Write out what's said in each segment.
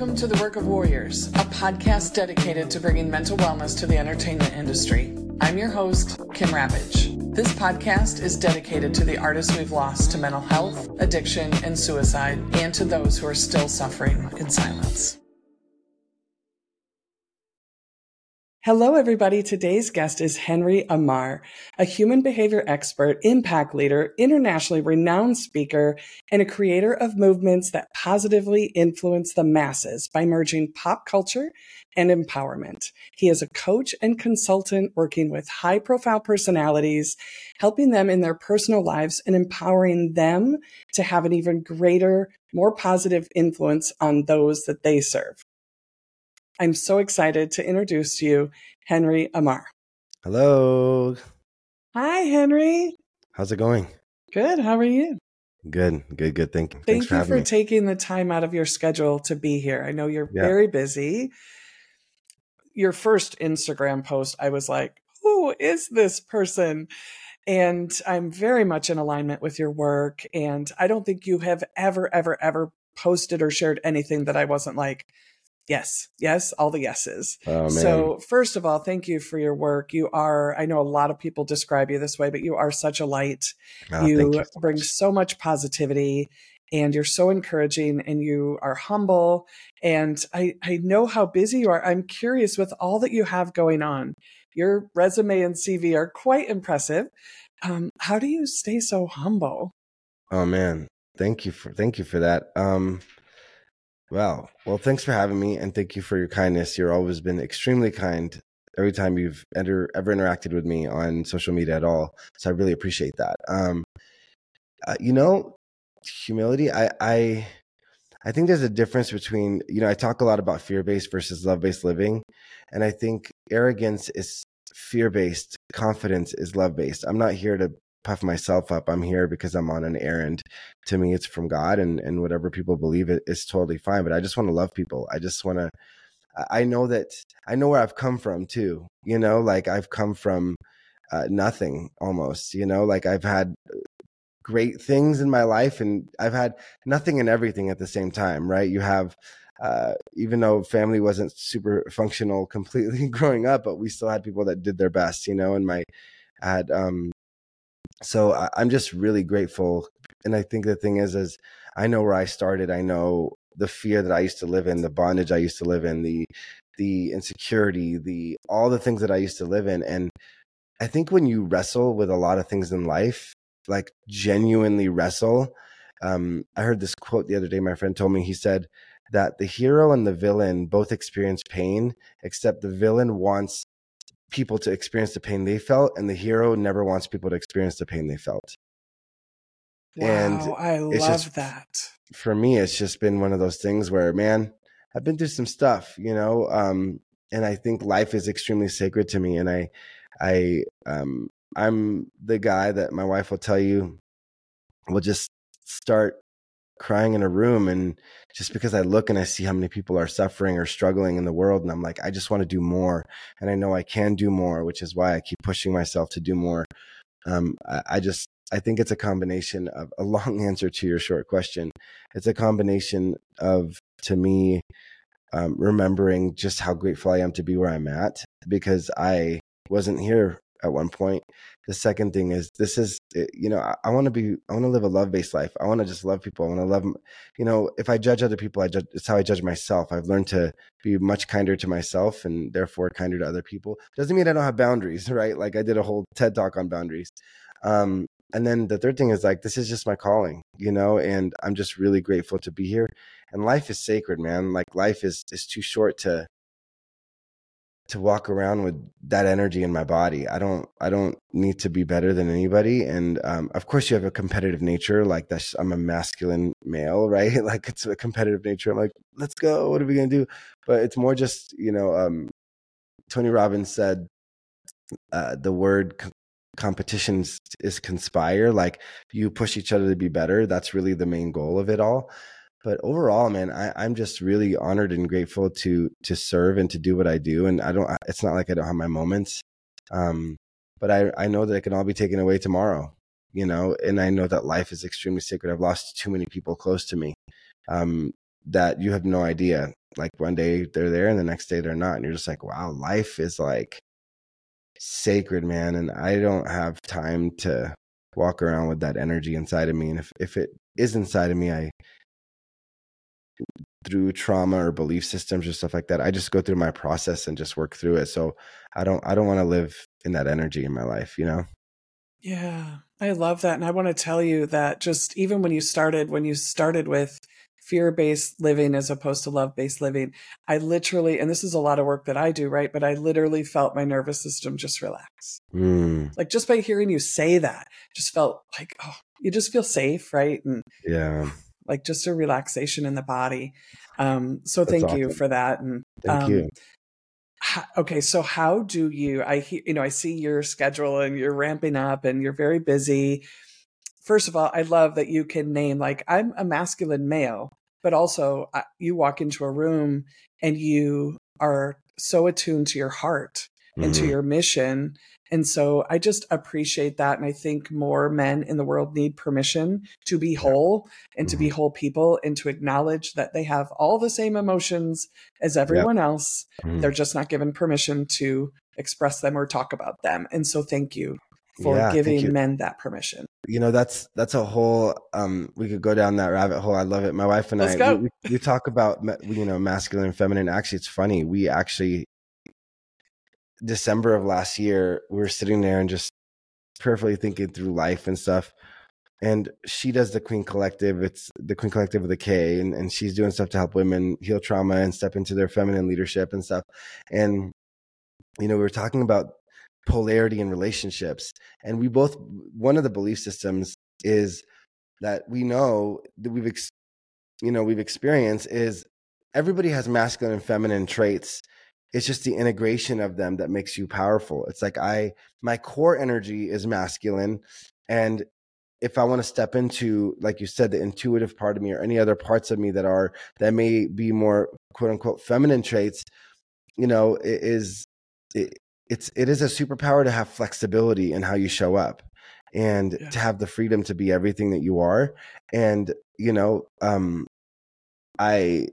Welcome to The Work of Warriors, a podcast dedicated to bringing mental wellness to the entertainment industry. I'm your host, Kim Rapach. This podcast is dedicated to the artists we've lost to mental health, addiction, and suicide, and to those who are still suffering in silence. Hello, everybody. Today's guest is Henry Amar, a human behavior expert, impact leader, internationally renowned speaker, and a creator of movements that positively influence the masses by merging pop culture and empowerment. He is a coach and consultant working with high profile personalities, helping them in their personal lives and empowering them to have an even greater, more positive influence on those that they serve. I'm so excited to introduce to you Henry Amar. Hello. Hi, Henry. How's it going? Good. How are you? Good, good, good. Thank you. Thank Thanks you for, for taking the time out of your schedule to be here. I know you're Yeah. very busy. Your first Instagram post, I was like, who is this person? And I'm very much in alignment with your work. And I don't think you have ever, ever, ever posted or shared anything that I wasn't like, yes, yes, all the yeses. Oh. So, first of all, thank you for your work. You are, I know a lot of people describe you this way, but you are such a light. Oh, you, you so bring much. so much positivity and you're so encouraging and you are humble. And I, I know how busy you are. I'm curious with all that you have going on. Your resume and CV are quite impressive. Um, how do you stay so humble? Oh man. Thank you for thank you for that. Um well, well, thanks for having me and thank you for your kindness. You're always been extremely kind every time you've ever ever interacted with me on social media at all. So I really appreciate that. Um uh, you know, humility, I I I think there's a difference between, you know, I talk a lot about fear-based versus love-based living, and I think arrogance is fear-based, confidence is love-based. I'm not here to puff myself up. I'm here because I'm on an errand. To me, it's from God, and and whatever people believe it is totally fine. But I just want to love people. I just want to. I know that I know where I've come from too. You know, like I've come from uh, nothing almost. You know, like I've had great things in my life and I've had nothing and everything at the same time, right? You have uh, even though family wasn't super functional completely growing up, but we still had people that did their best, you know, and my I had um so I, I'm just really grateful. And I think the thing is is I know where I started. I know the fear that I used to live in, the bondage I used to live in, the the insecurity, the all the things that I used to live in. And I think when you wrestle with a lot of things in life, like genuinely wrestle. Um, I heard this quote the other day. My friend told me, he said that the hero and the villain both experience pain, except the villain wants people to experience the pain they felt, and the hero never wants people to experience the pain they felt. And Wow, I love just- that. For me, it's just been one of those things where, man, I've been through some stuff, you know, um, and I think life is extremely sacred to me, and I, I, um, I'm the guy that my wife will tell you will just start crying in a room and just because I look and I see how many people are suffering or struggling in the world and I'm like I just want to do more and I know I can do more which is why I keep pushing myself to do more. Um, I, I just I think it's a combination of a long answer to your short question. It's a combination of to me um, remembering just how grateful I am to be where I'm at because I wasn't here at one point. The second thing is this is eh, you know I, I want to be I want to live a love based life. I want to just love people. I want to love you know if I judge other people, I judge it's how I judge myself. I've learned to be much kinder to myself and therefore kinder to other people. Doesn't mean I don't have boundaries, right? Like I did a whole TED talk on boundaries. Um, and then the third thing is like this is just my calling, you know, and I'm just really grateful to be here. And life is sacred, man. Like life is is too short to to walk around with that energy in my body. I don't I don't need to be better than anybody. And um, of course you have a competitive nature. Like that's I'm a masculine male, right? Like it's a competitive nature. I'm like, let's go. What are we gonna do? But it's more just, you know, um, Tony Robbins said uh, the word c- competition is, is conspire. Like you push each other to be better. That's really the main goal of it all but overall man I, i'm just really honored and grateful to to serve and to do what i do and i don't it's not like i don't have my moments um but i i know that it can all be taken away tomorrow you know and i know that life is extremely sacred i've lost too many people close to me um that you have no idea. Like one day they're there and the next day they're not. And you're just like, wow, life is like sacred, man. And I don't have time to walk around with that energy inside of me. And if, if it is inside of me, I through trauma or belief systems or stuff like that, I just go through my process and just work through it. So I don't I don't want to live in that energy in my life, you know? Yeah. I love that. And I want to tell you that just even when you started, when you started with fear based living as opposed to love based living, I literally, and this is a lot of work that I do, right? But I literally felt my nervous system just relax. Mm. Like just by hearing you say that, just felt like, oh, you just feel safe, right? And yeah, like just a relaxation in the body. Um, so That's thank awesome. you for that. And thank um, you. okay, so how do you? I you know I see your schedule and you're ramping up and you're very busy. First of all, I love that you can name like I'm a masculine male, but also uh, you walk into a room and you are so attuned to your heart mm-hmm. and to mm-hmm. your mission and so I just appreciate that. And I think more men in the world need permission to be whole and to be mm-hmm. whole people and to acknowledge that they have all the same emotions as everyone yep. else. Mm-hmm. They're just not given permission to express them or talk about them. And so thank you for yeah, giving men that permission. You know, that's that's a whole um we could go down that rabbit hole. I love it. My wife and Let's I we, we, talk about you know masculine and feminine. Actually, it's funny. We actually December of last year, we were sitting there and just prayerfully thinking through life and stuff. And she does the Queen Collective. It's the Queen Collective with a K, and, and she's doing stuff to help women heal trauma and step into their feminine leadership and stuff. And, you know, we were talking about polarity in relationships. And we both, one of the belief systems is that we know that we've, ex, you know, we've experienced is everybody has masculine and feminine traits it's just the integration of them that makes you powerful. It's like I my core energy is masculine and if I want to step into like you said the intuitive part of me or any other parts of me that are that may be more quote unquote feminine traits, you know, it is it, it's it is a superpower to have flexibility in how you show up and yeah. to have the freedom to be everything that you are and you know um I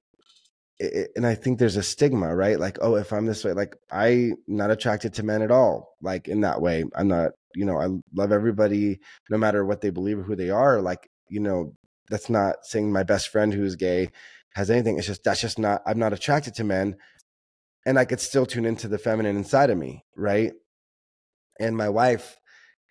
it, and I think there's a stigma, right? Like, oh, if I'm this way, like I'm not attracted to men at all. Like in that way, I'm not. You know, I love everybody, no matter what they believe or who they are. Like, you know, that's not saying my best friend who's gay has anything. It's just that's just not. I'm not attracted to men, and I could still tune into the feminine inside of me, right? And my wife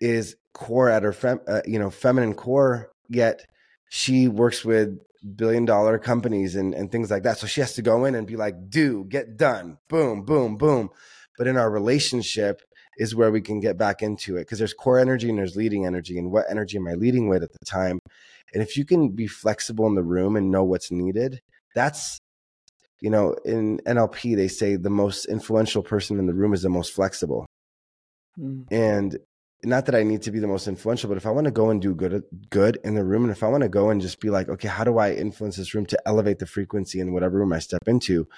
is core at her, fem, uh, you know, feminine core. Yet she works with billion dollar companies and, and things like that. So she has to go in and be like, do, get done, boom, boom, boom. But in our relationship is where we can get back into it because there's core energy and there's leading energy. And what energy am I leading with at the time? And if you can be flexible in the room and know what's needed, that's, you know, in NLP, they say the most influential person in the room is the most flexible. Mm. And not that I need to be the most influential, but if I want to go and do good good in the room, and if I want to go and just be like, okay, how do I influence this room to elevate the frequency in whatever room I step into?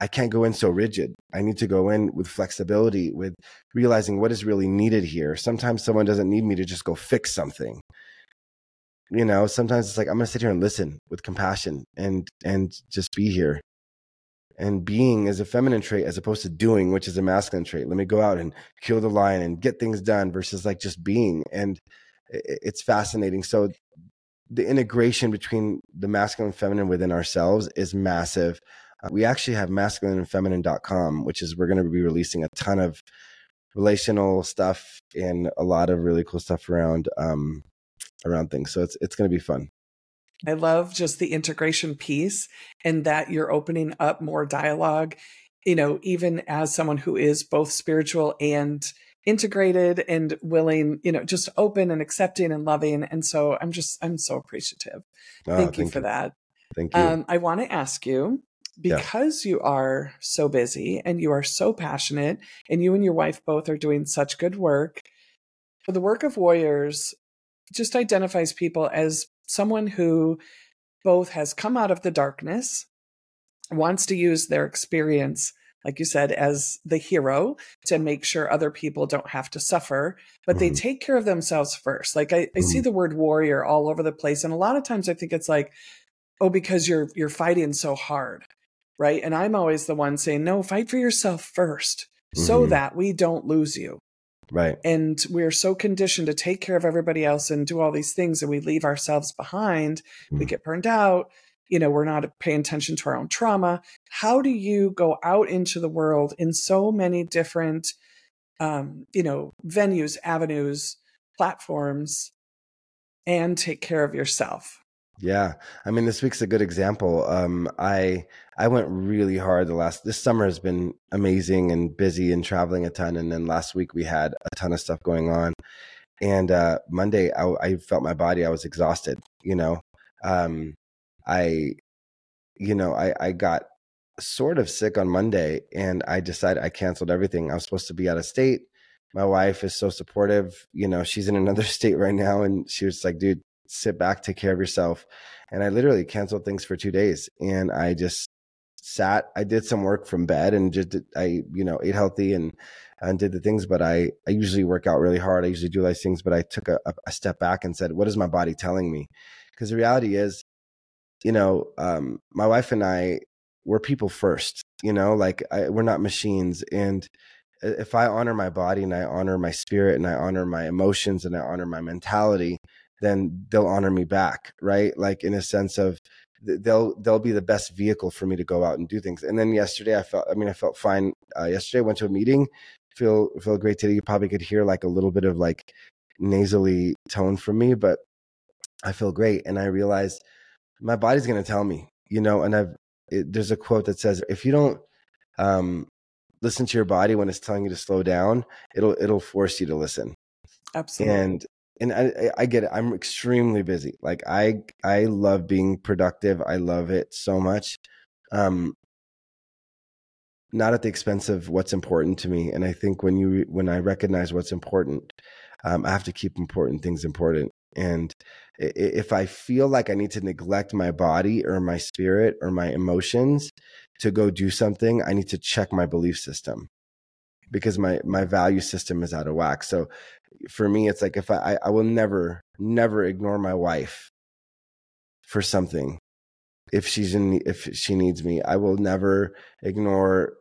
I can't go in so rigid. I need to go in with flexibility, with realizing what is really needed here. Sometimes someone doesn't need me to just go fix something. You know, sometimes it's like I'm going to sit here and listen with compassion and and just be here and being is a feminine trait as opposed to doing, which is a masculine trait. Let me go out and kill the lion and get things done versus like just being. And it's fascinating. So the integration between the masculine and feminine within ourselves is massive. Uh, we actually have masculine and feminine.com, which is we're going to be releasing a ton of relational stuff and a lot of really cool stuff around um around things. So it's it's going to be fun. I love just the integration piece and that you're opening up more dialogue, you know, even as someone who is both spiritual and integrated and willing, you know, just open and accepting and loving. And so I'm just, I'm so appreciative. Oh, thank, thank, you for you. that. Thank you. Um, I want to ask you because yeah. you are so busy and you are so passionate and you and your wife both are doing such good work. The work of warriors just identifies people as someone who both has come out of the darkness, wants to use their experience, like you said, as the hero to make sure other people don't have to suffer, but mm-hmm. they take care of themselves first. Like I, I mm-hmm. see the word warrior all over the place. And a lot of times I think it's like, oh, because you're you're fighting so hard, right? And I'm always the one saying, no, fight for yourself 1st so Mhm. that we don't lose you. Right. And we're so conditioned to take care of everybody else and do all these things, and we leave ourselves behind. We Mhm. get burned out. You know, we're not paying attention to our own trauma. How do you go out into the world in so many different, um, you know, venues, avenues, platforms, and take care of yourself? Yeah. I mean, this week's a good example. Um, I I went really hard the last this summer has been amazing and busy and traveling a ton. And then last week we had a ton of stuff going on. And uh, Monday I, I felt my body. I was exhausted. You know, um, I, you know, I I got sort of sick on Monday, and I decided I canceled everything. I was supposed to be out of state. My wife is so supportive. You know, she's in another state right now, and she was like, "Dude, sit back, take care of yourself." And I literally canceled things for two days, and I just sat. I did some work from bed, and just I, you know, ate healthy and and did the things. But I I usually work out really hard. I usually do those things, but I took a, a step back and said, "What is my body telling me?" Because the reality is, you know, um, my wife and I we're people first you know like I, we're not machines and if i honor my body and i honor my spirit and i honor my emotions and i honor my mentality then they'll honor me back right? Like in a sense of they'll they'll be the best vehicle for me to go out and do things. And then yesterday i felt i mean i felt fine uh, yesterday I went to a meeting feel feel great today. You probably could hear like a little bit of like nasally tone from me but i feel great. And i realized my body's going to tell me you know and i've it, there's a quote that says if you don't um, listen to your body when it's telling you to slow down it'll it'll force you to listen. Absolutely. and and I, I get it i'm extremely busy like i i love being productive i love it so much um not at the expense of what's important to me and i think when you when i recognize what's important um, i have to keep important things important and if I feel like I need to neglect my body or my spirit or my emotions to go do something, I need to check my belief system because my my value system is out of whack. So for me, it's like if I I will never never ignore my wife for something if she's in if she needs me. I will never ignore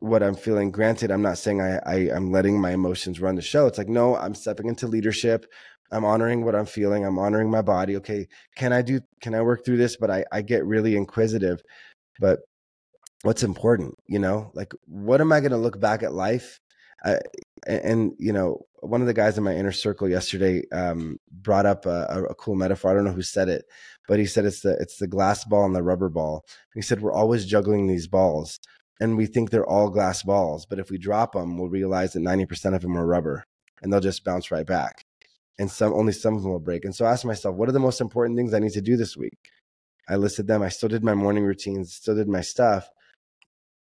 what I'm feeling. Granted, I'm not saying I, I I'm letting my emotions run the show. It's like no, I'm stepping into leadership. I'm honoring what I'm feeling. I'm honoring my body. Okay, can I do? Can I work through this? But I I get really inquisitive. But what's important? You know, like what am I going to look back at life? And you know, one of the guys in my inner circle yesterday um, brought up a, a cool metaphor. I don't know who said it, but he said it's the it's the glass ball and the rubber ball. He said we're always juggling these balls and we think they're all glass balls. But if we drop them, we'll realize that 90% of them are rubber and they'll just bounce right back. And some only some of them will break. And so I asked myself, what are the most important things I need to do this week? I listed them. I still did my morning routines, still did my stuff.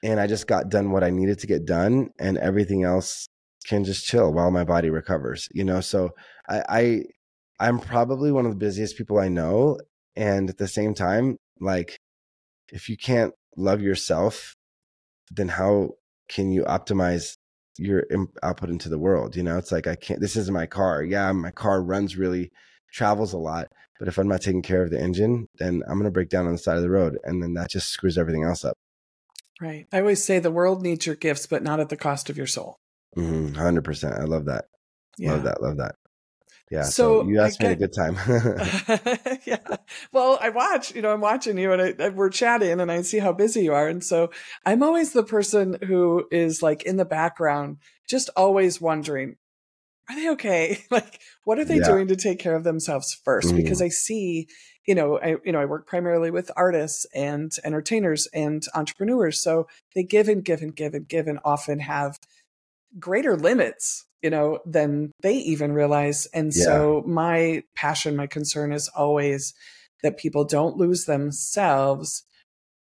And I just got done what I needed to get done, and everything else can just chill while my body recovers. You know, so I, I I'm probably one of the busiest people I know. And at the same time, like if you can't love yourself then how can you optimize your output into the world? You know, it's like I can't. This isn't my car. Yeah, my car runs really, travels a lot. But if I'm not taking care of the engine, then I'm going to break down on the side of the road, and then that just screws everything else up. Right. I always say the world needs your gifts, but not at the cost of your soul. 100 mm-hmm, percent. I love that. Yeah. Love that. Love that. Yeah. So, So, you asked me a good time. yeah. Well, I watch, you know, I'm watching you and I, we're chatting and I see how busy you are. And so I'm always the person who is like in the background, just always wondering, are they okay? Like, what are they Yeah. doing to take care of themselves 1st Mhm. Because I see, you know, I, you know, I work primarily with artists and entertainers and entrepreneurs. So they give and give and give and give and often have greater limits, you know, than they even realize. And Yeah. so my passion, my concern is always that people don't lose themselves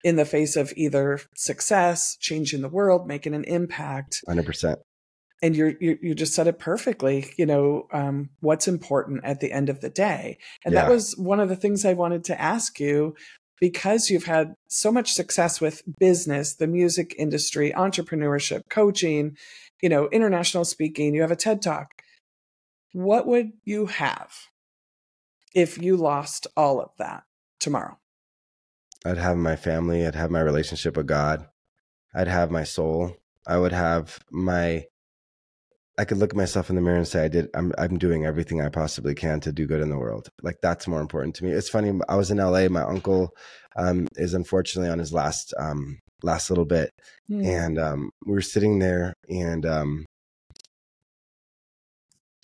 in the face of either success, changing the world, making an impact. 100%. And you're, you you just said it perfectly. You know um, what's important at the end of the day, and that was one of the things I wanted to ask you because you've had so much success with business, the music industry, entrepreneurship, coaching, you know, international speaking. You have a TED talk. What would you have if you lost all of that tomorrow? I'd have my family. I'd have my relationship with God. I'd have my soul. I would have my. I could look at myself in the mirror and say, "I did. I'm. I'm doing everything I possibly can to do good in the world." Like that's more important to me. It's funny. I was in LA. My uncle um, is unfortunately on his last um, last little bit, mm. and um, we were sitting there, and um,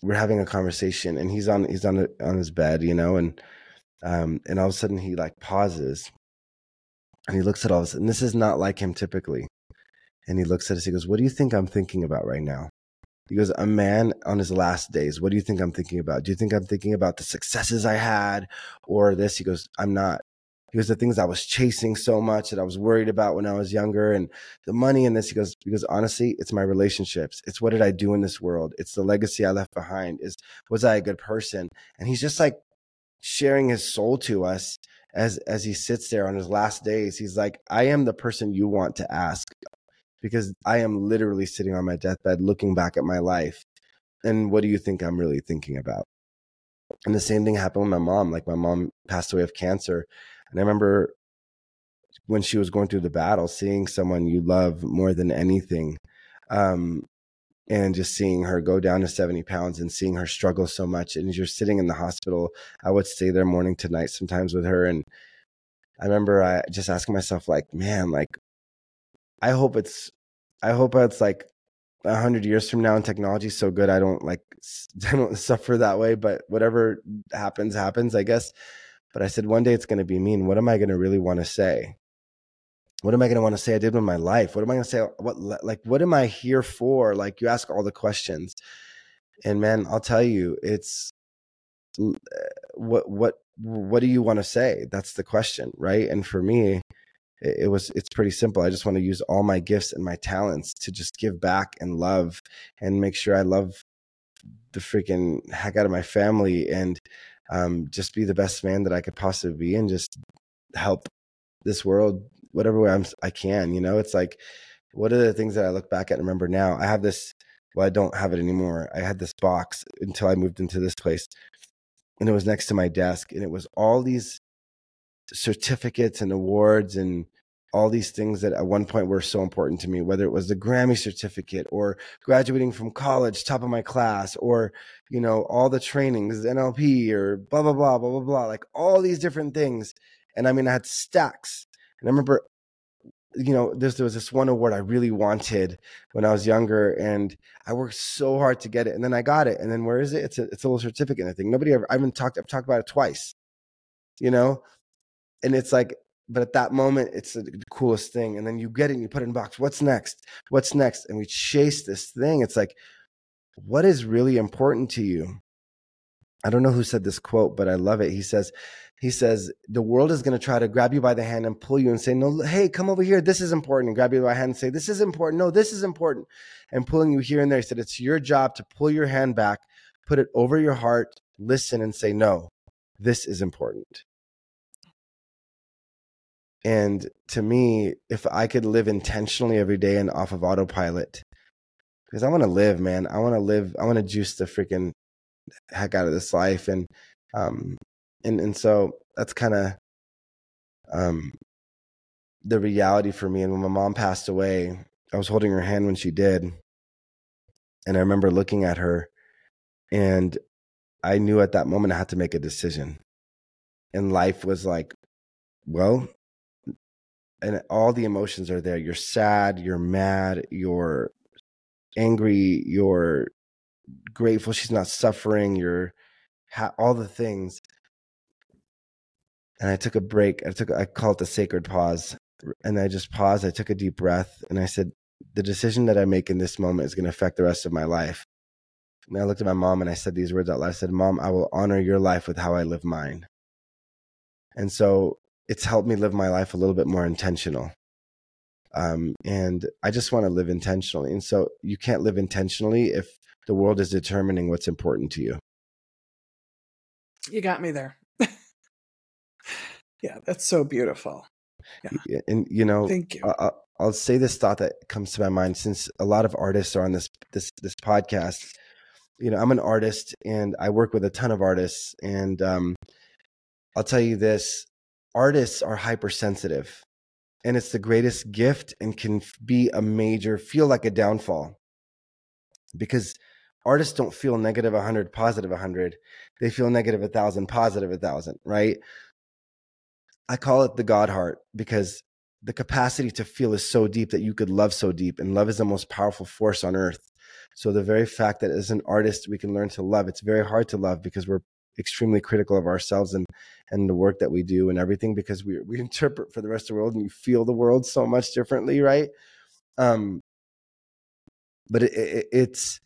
we're having a conversation, and he's on he's on on his bed, you know, and um, and all of a sudden he like pauses and he looks at all this, and this is not like him typically. And he looks at us, he goes, What do you think I'm thinking about right now? He goes, A man on his last days, what do you think I'm thinking about? Do you think I'm thinking about the successes I had or this? He goes, I'm not. He goes, The things I was chasing so much that I was worried about when I was younger and the money and this. He goes, Because honestly, it's my relationships. It's what did I do in this world? It's the legacy I left behind. Is was I a good person? And he's just like sharing his soul to us as as he sits there on his last days he's like i am the person you want to ask because i am literally sitting on my deathbed looking back at my life and what do you think i'm really thinking about? And the same thing happened with my mom like my mom passed away of cancer and i remember when she was going through the battle seeing someone you love more than anything um, and just seeing her go down to 70 pounds and seeing her struggle so much and you're sitting in the hospital i would stay there morning to night sometimes with her and i remember i just asking myself like man like i hope it's i hope it's like a hundred years from now and technology is so good i don't like i don't suffer that way but whatever happens happens i guess but i said one day it's going to be me and what am i going to really want to say what am I going to want to say I did with my life? What am I going to say? What like what am I here for? Like you ask all the questions, and man, I'll tell you, it's uh, what what what do you want to say? That's the question, right? And for me, it, was it's pretty simple. I just want to use all my gifts and my talents to just give back and love and make sure I love the freaking heck out of my family and um, just be the best man that I could possibly be and just help this world whatever way I'm, I can, you know, it's like, what are the things that I look back at and remember now? I have this, well, I don't have it anymore. I had this box until I moved into this place and it was next to my desk and it was all these certificates and awards and all these things that at one point were so important to me, whether it was the Grammy certificate or graduating from college, top of my class, or, you know, all the trainings, NLP or blah, blah, blah, blah, blah, blah, like all these different things. And I mean, I had stacks and I remember, you know, there was this one award I really wanted when I was younger, and I worked so hard to get it, and then I got it. And then where is it? It's a it's a little certificate. I think nobody ever. I haven't talked. I've talked about it twice. You know, and it's like, but at that moment, it's the coolest thing. And then you get it, and you put it in box. What's next? What's next? And we chase this thing. It's like, what is really important to you? I don't know who said this quote, but I love it. He says, he says the world is going to try to grab you by the hand and pull you and say no hey come over here this is important and grab you by the hand and say this is important no this is important and pulling you here and there he said it's your job to pull your hand back put it over your heart listen and say no this is important and to me if i could live intentionally every day and off of autopilot because i want to live man. I want to live i want to juice the freaking heck out of this life. And um, and and so that's kind of um the reality for me. And when my mom passed away i was holding her hand when she did. And i remember looking at her and i knew at that moment i had to make a decision. And life was like well and all the emotions are there you're sad you're mad you're angry you're grateful she's not suffering you're ha- all the things and I took a break. I took I call it the sacred pause, and I just paused. I took a deep breath, and I said, "The decision that I make in this moment is going to affect the rest of my life." And I looked at my mom and I said these words out loud. I said, "Mom, I will honor your life with how I live mine." And so it's helped me live my life a little bit more intentional. Um, and I just want to live intentionally. And so you can't live intentionally if the world is determining what's important to you. You got me there. Yeah, that's so beautiful. Yeah. And you know, thank you. I, I'll say this thought that comes to my mind since a lot of artists are on this this this podcast. You know, I'm an artist and I work with a ton of artists, and um, I'll tell you this: artists are hypersensitive and it's the greatest gift and can be a major feel like a downfall. Because artists don't feel negative 100 positive 100 they feel negative 1000 positive 1000 right? I call it the god heart because the capacity to feel is so deep that you could love so deep and love is the most powerful force on earth. So the very fact that as an artist we can learn to love it's very hard to love because we're extremely critical of ourselves and and the work that we do and everything because we we interpret for the rest of the world and you feel the world so much differently right? Um but it, it, it's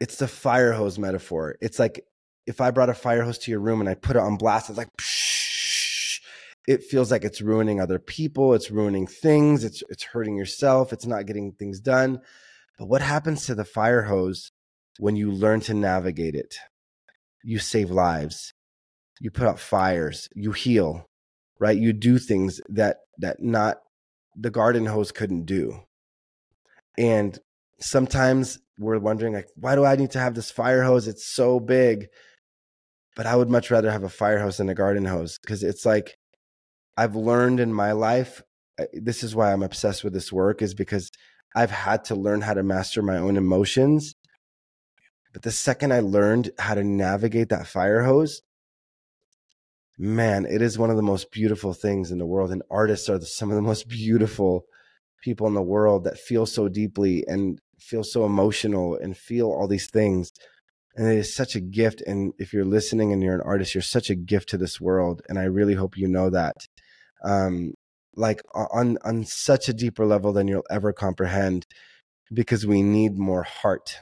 it's the fire hose metaphor. It's like if i brought a fire hose to your room and i put it on blast it's like psh, it feels like it's ruining other people it's ruining things it's it's hurting yourself it's not getting things done. But what happens to the fire hose when you learn to navigate it you save lives you put out fires you heal right? You do things that that not the garden hose couldn't do. And sometimes we're wondering like why do i need to have this fire hose? It's so big. But i would much rather have a fire hose than a garden hose because it's like i've learned in my life uh, this is why i'm obsessed with this work is because i've had to learn how to master my own emotions but the second I learned how to navigate that fire hose, man, it is one of the most beautiful things in the world. And artists are the, some of the most beautiful people in the world that feel so deeply and feel so emotional and feel all these things. And it is such a gift. And if you're listening and you're an artist, you're such a gift to this world. And I really hope you know that. Um, like on on such a deeper level than you'll ever comprehend because we need more heart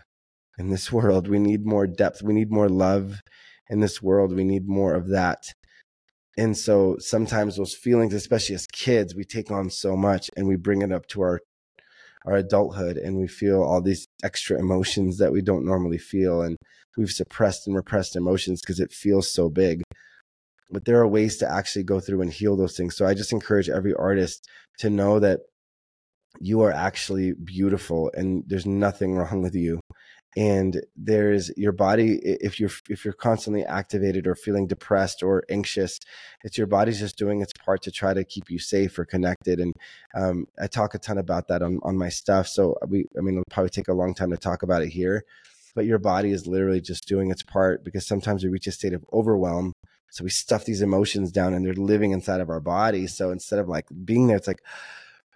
in this world. We need more depth. We need more love in this world. We need more of that. And so sometimes those feelings, especially as kids, we take on so much and we bring it up to our our adulthood and we feel all these extra emotions that we don't normally feel and we've suppressed and repressed emotions because it feels so big but there are ways to actually go through and heal those things so i just encourage every artist to know that you are actually beautiful and there's nothing wrong with you and there's your body if you're if you're constantly activated or feeling depressed or anxious it's your body's just doing its part to try to keep you safe or connected and um, i talk a ton about that on, on my stuff so we i mean it'll probably take a long time to talk about it here but your body is literally just doing its part because sometimes we reach a state of overwhelm so we stuff these emotions down and they're living inside of our body so instead of like being there it's like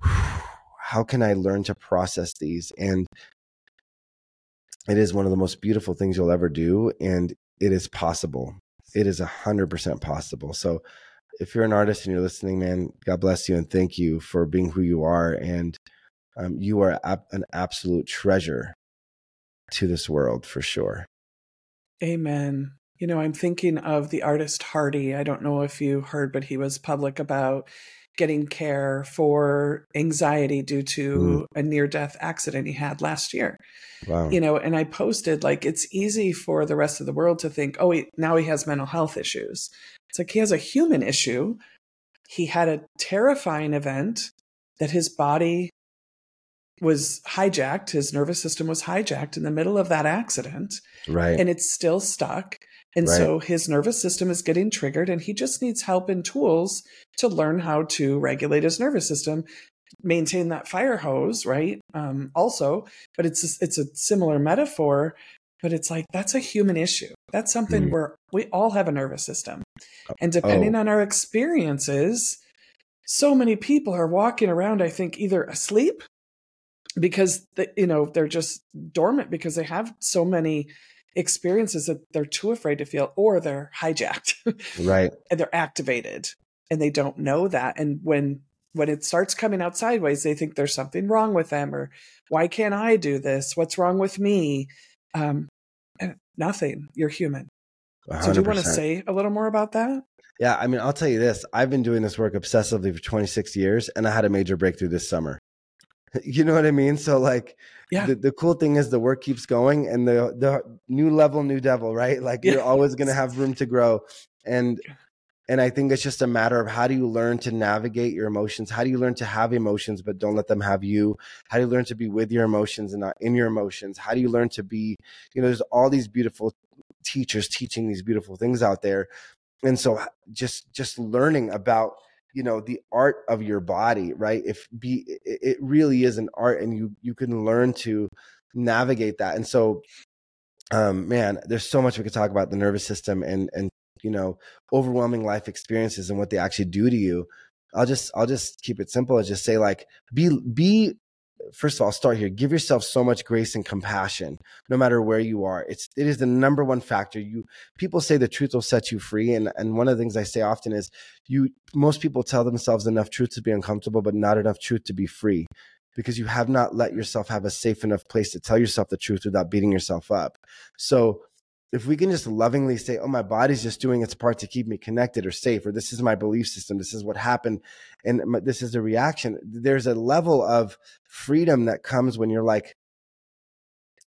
how can i learn to process these? And it is one of the most beautiful things you'll ever do and it is possible. It is a hundred percent possible. So if you're an artist and you're listening man god bless you and thank you for being who you are and um, you are an absolute treasure to this world for sure. Amen. You know i'm thinking of the artist hardy. I don't know if you heard but he was public about getting care for anxiety due to mm. a near death accident he had last year. Wow. You know, and I posted like it's easy for the rest of the world to think, oh, he, now he has mental health issues. It's like he has a human issue. He had a terrifying event that his body was hijacked, his nervous system was hijacked in the middle of that accident. Right. And it's still stuck. And right. so his nervous system is getting triggered and he just needs help and tools to learn how to regulate his nervous system, maintain that fire hose, right? Um, also, but it's a, it's a similar metaphor, but it's like that's a human issue. That's something mm. where we all have a nervous system. And depending oh. on our experiences, so many people are walking around, I think, either asleep because they, you know they're just dormant because they have so many experiences that they're too afraid to feel or they're hijacked. Right. And they're activated and they don't know that. And when when it starts coming out sideways they think there's something wrong with them or why can't i do this? What's wrong with me? Um nothing. You're human. 100%. so do you want to say a little more about that? Yeah i mean i'll tell you this. I've been doing this work obsessively for 26 years and i had a major breakthrough this summer you know what I mean? So like yeah. the, the cool thing is the work keeps going and the the new level, new devil, right? Like yeah. you're always gonna have room to grow. And and I think it's just a matter of how do you learn to navigate your emotions? How do you learn to have emotions but don't let them have you? How do you learn to be with your emotions and not in your emotions? How do you learn to be, you know, there's all these beautiful teachers teaching these beautiful things out there. And so just just learning about you know the art of your body right? If be it really is an art and you you can learn to navigate that. And so um man there's so much we could talk about the nervous system and and you know overwhelming life experiences and what they actually do to you. I'll just i'll just keep it simple and just say like be be first of all, I'll start here. Give yourself so much grace and compassion, no matter where you are. It's it is the number one factor. You people say the truth will set you free, and and one of the things I say often is you. Most people tell themselves enough truth to be uncomfortable, but not enough truth to be free, because you have not let yourself have a safe enough place to tell yourself the truth without beating yourself up. So if we can just lovingly say, oh, my body's just doing its part to keep me connected or safe, or this is my belief system, this is what happened, and this is the reaction, there's a level of freedom that comes when you're like,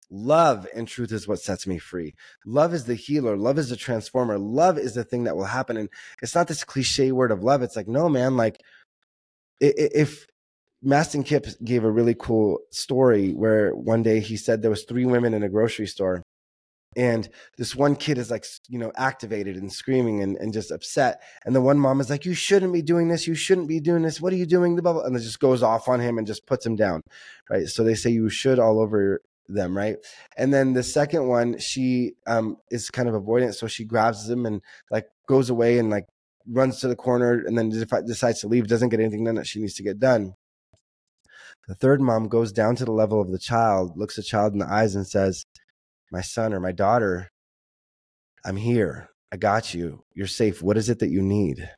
love and truth is what sets me free. Love is the healer, love is the transformer, love is the thing that will happen. And it's not this cliche word of love. It's like, no, man, like, if Mastin Kipp gave a really cool story where one day he said there was three women in a grocery store and this one kid is like you know activated and screaming and, and just upset and the one mom is like you shouldn't be doing this you shouldn't be doing this what are you doing the bubble and it just goes off on him and just puts him down right? So they say you should all over them right? And then the second one she um is kind of avoidant so she grabs him and like goes away and like runs to the corner and then decides to leave doesn't get anything done that she needs to get done. The third mom goes down to the level of the child looks the child in the eyes and says my son or my daughter, I'm here. I got you. You're safe. What is it that you need?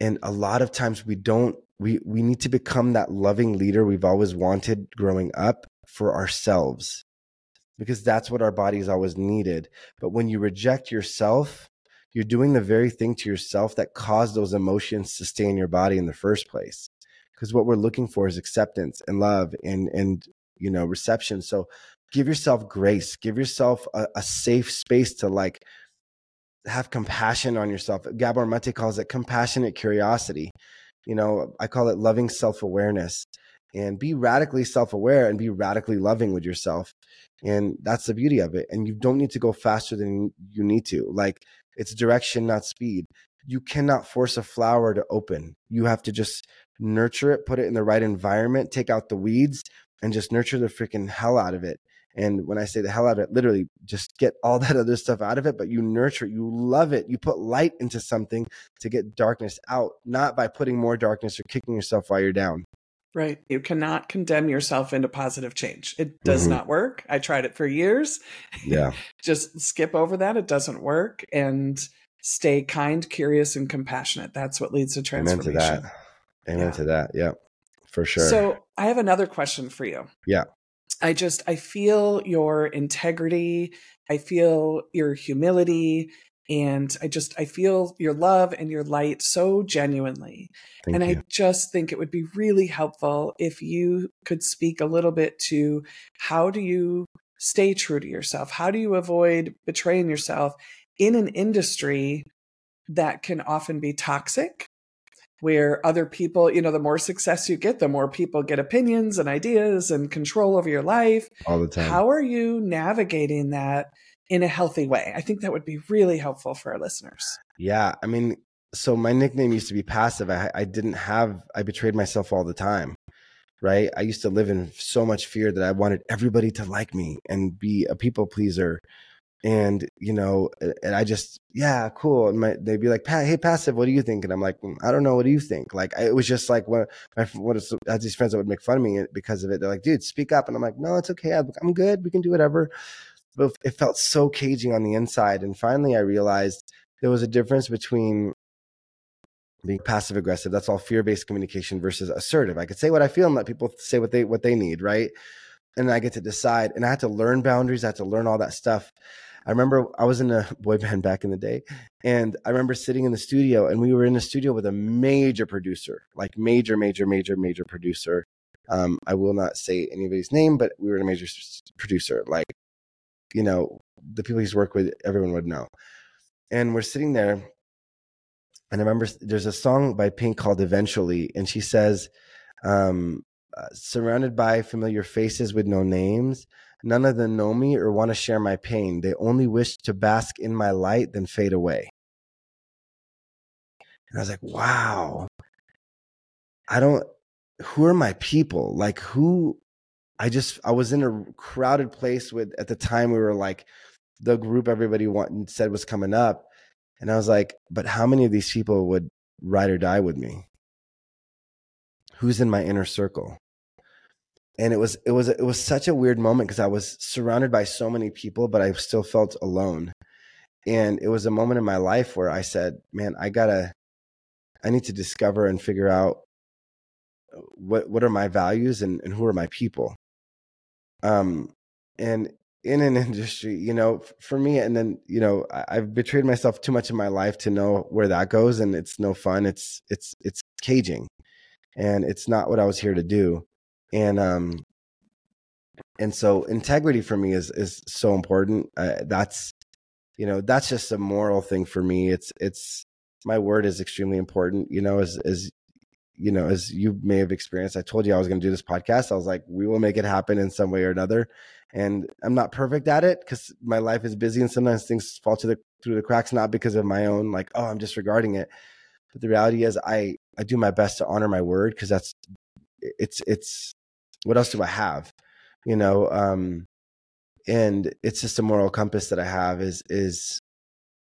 And a lot of times we don't, we, we need to become that loving leader we've always wanted growing up for ourselves because that's what our bodies always needed. But when you reject yourself, you're doing the very thing to yourself that caused those emotions to stay in your body in the first place. Because what we're looking for is acceptance and love and and you know reception. So give yourself grace give yourself a, a, safe space to like have compassion on yourself. Gabor Maté calls it compassionate curiosity. You know i call it loving self-awareness. And be radically self-aware and be radically loving with yourself. And that's the beauty of it. And you don't need to go faster than you need to. Like it's direction not speed. You cannot force a flower to open. You have to just nurture it put it in the right environment take out the weeds and just nurture the freaking hell out of it and when I say the hell out of it, literally just get all that other stuff out of it, but you nurture it, you love it, you put light into something to get darkness out, not by putting more darkness or kicking yourself while you're down. Right. You cannot condemn yourself into positive change. It does mm-hmm. not work. I tried it for years. Yeah. just skip over that. It doesn't work. And stay kind, curious, and compassionate. That's what leads to transformation. Amen to that. Amen yeah. to that. Yeah. For sure. So I have another question for you. Yeah. I just I feel your integrity, I feel your humility, and I just I feel your love and your light so genuinely. Thank and you. I just think it would be really helpful if you could speak a little bit to how do you stay true to yourself? How do you avoid betraying yourself in an industry that can often be toxic where other people, you know, the more success you get, the more people get opinions and ideas and control over your life. All the time. How are you navigating that in a healthy way? I think that would be really helpful for our listeners. Yeah. I mean, so my nickname used to be passive. I, I didn't have, I betrayed myself all the time. Right. I used to live in so much fear that I wanted everybody to like me and be a people pleaser and you know and i just yeah cool and my, they'd be like hey passive what do you think? And i'm like mm, i don't know what do you think? Like it was just like when my what is I these friends that would make fun of me because of it. They're like dude speak up and i'm like no it's okay i'm good we can do whatever. But it felt so caging on the inside and finally i realized there was a difference between being passive aggressive that's all fear-based communication versus assertive. I could say what i feel and let people say what they what they need right? And i get to decide and i had to learn boundaries i had to learn all that stuff I remember I was in a boy band back in the day, and I remember sitting in the studio, and we were in the studio with a major producer, like major, major, major, major producer. Um, I will not say anybody's name, but we were a major producer. Like, you know, the people he's worked with, everyone would know. And we're sitting there, and I remember there's a song by Pink called "Eventually," and she says, um, uh, "Surrounded by familiar faces with no names." None of them know me or want to share my pain. They only wish to bask in my light, then fade away. And I was like, wow, I don't, who are my people? Like, who, I just, I was in a crowded place with, at the time, we were like, the group everybody wanted, said was coming up. And I was like, but how many of these people would ride or die with me? Who's in my inner circle? And it was, it was, it was such a weird moment because I was surrounded by so many people, but I still felt alone. And it was a moment in my life where I said, man, I gotta, I need to discover and figure out uh, what what are my values and, and who are my people. Um, and in an industry, you know, for me, and then you know, I, have betrayed myself too much in my life to know where that goes, and it's no fun. It's it's it's caging, and it's not what I was here to do. And um, and so integrity for me is is so important. Uh, that's you know, that's just a moral thing for me. It's it's my word is extremely important. You know, as as you know, as you may have experienced, I told you I was going to do this podcast. I was like, we will make it happen in some way or another. And I'm not perfect at it because my life is busy and sometimes things fall to the through the cracks, not because of my own like, oh, I'm disregarding it. But the reality is, I I do my best to honor my word because that's it's it's what else do I have, you know? Um, and it's just a moral compass that I have is is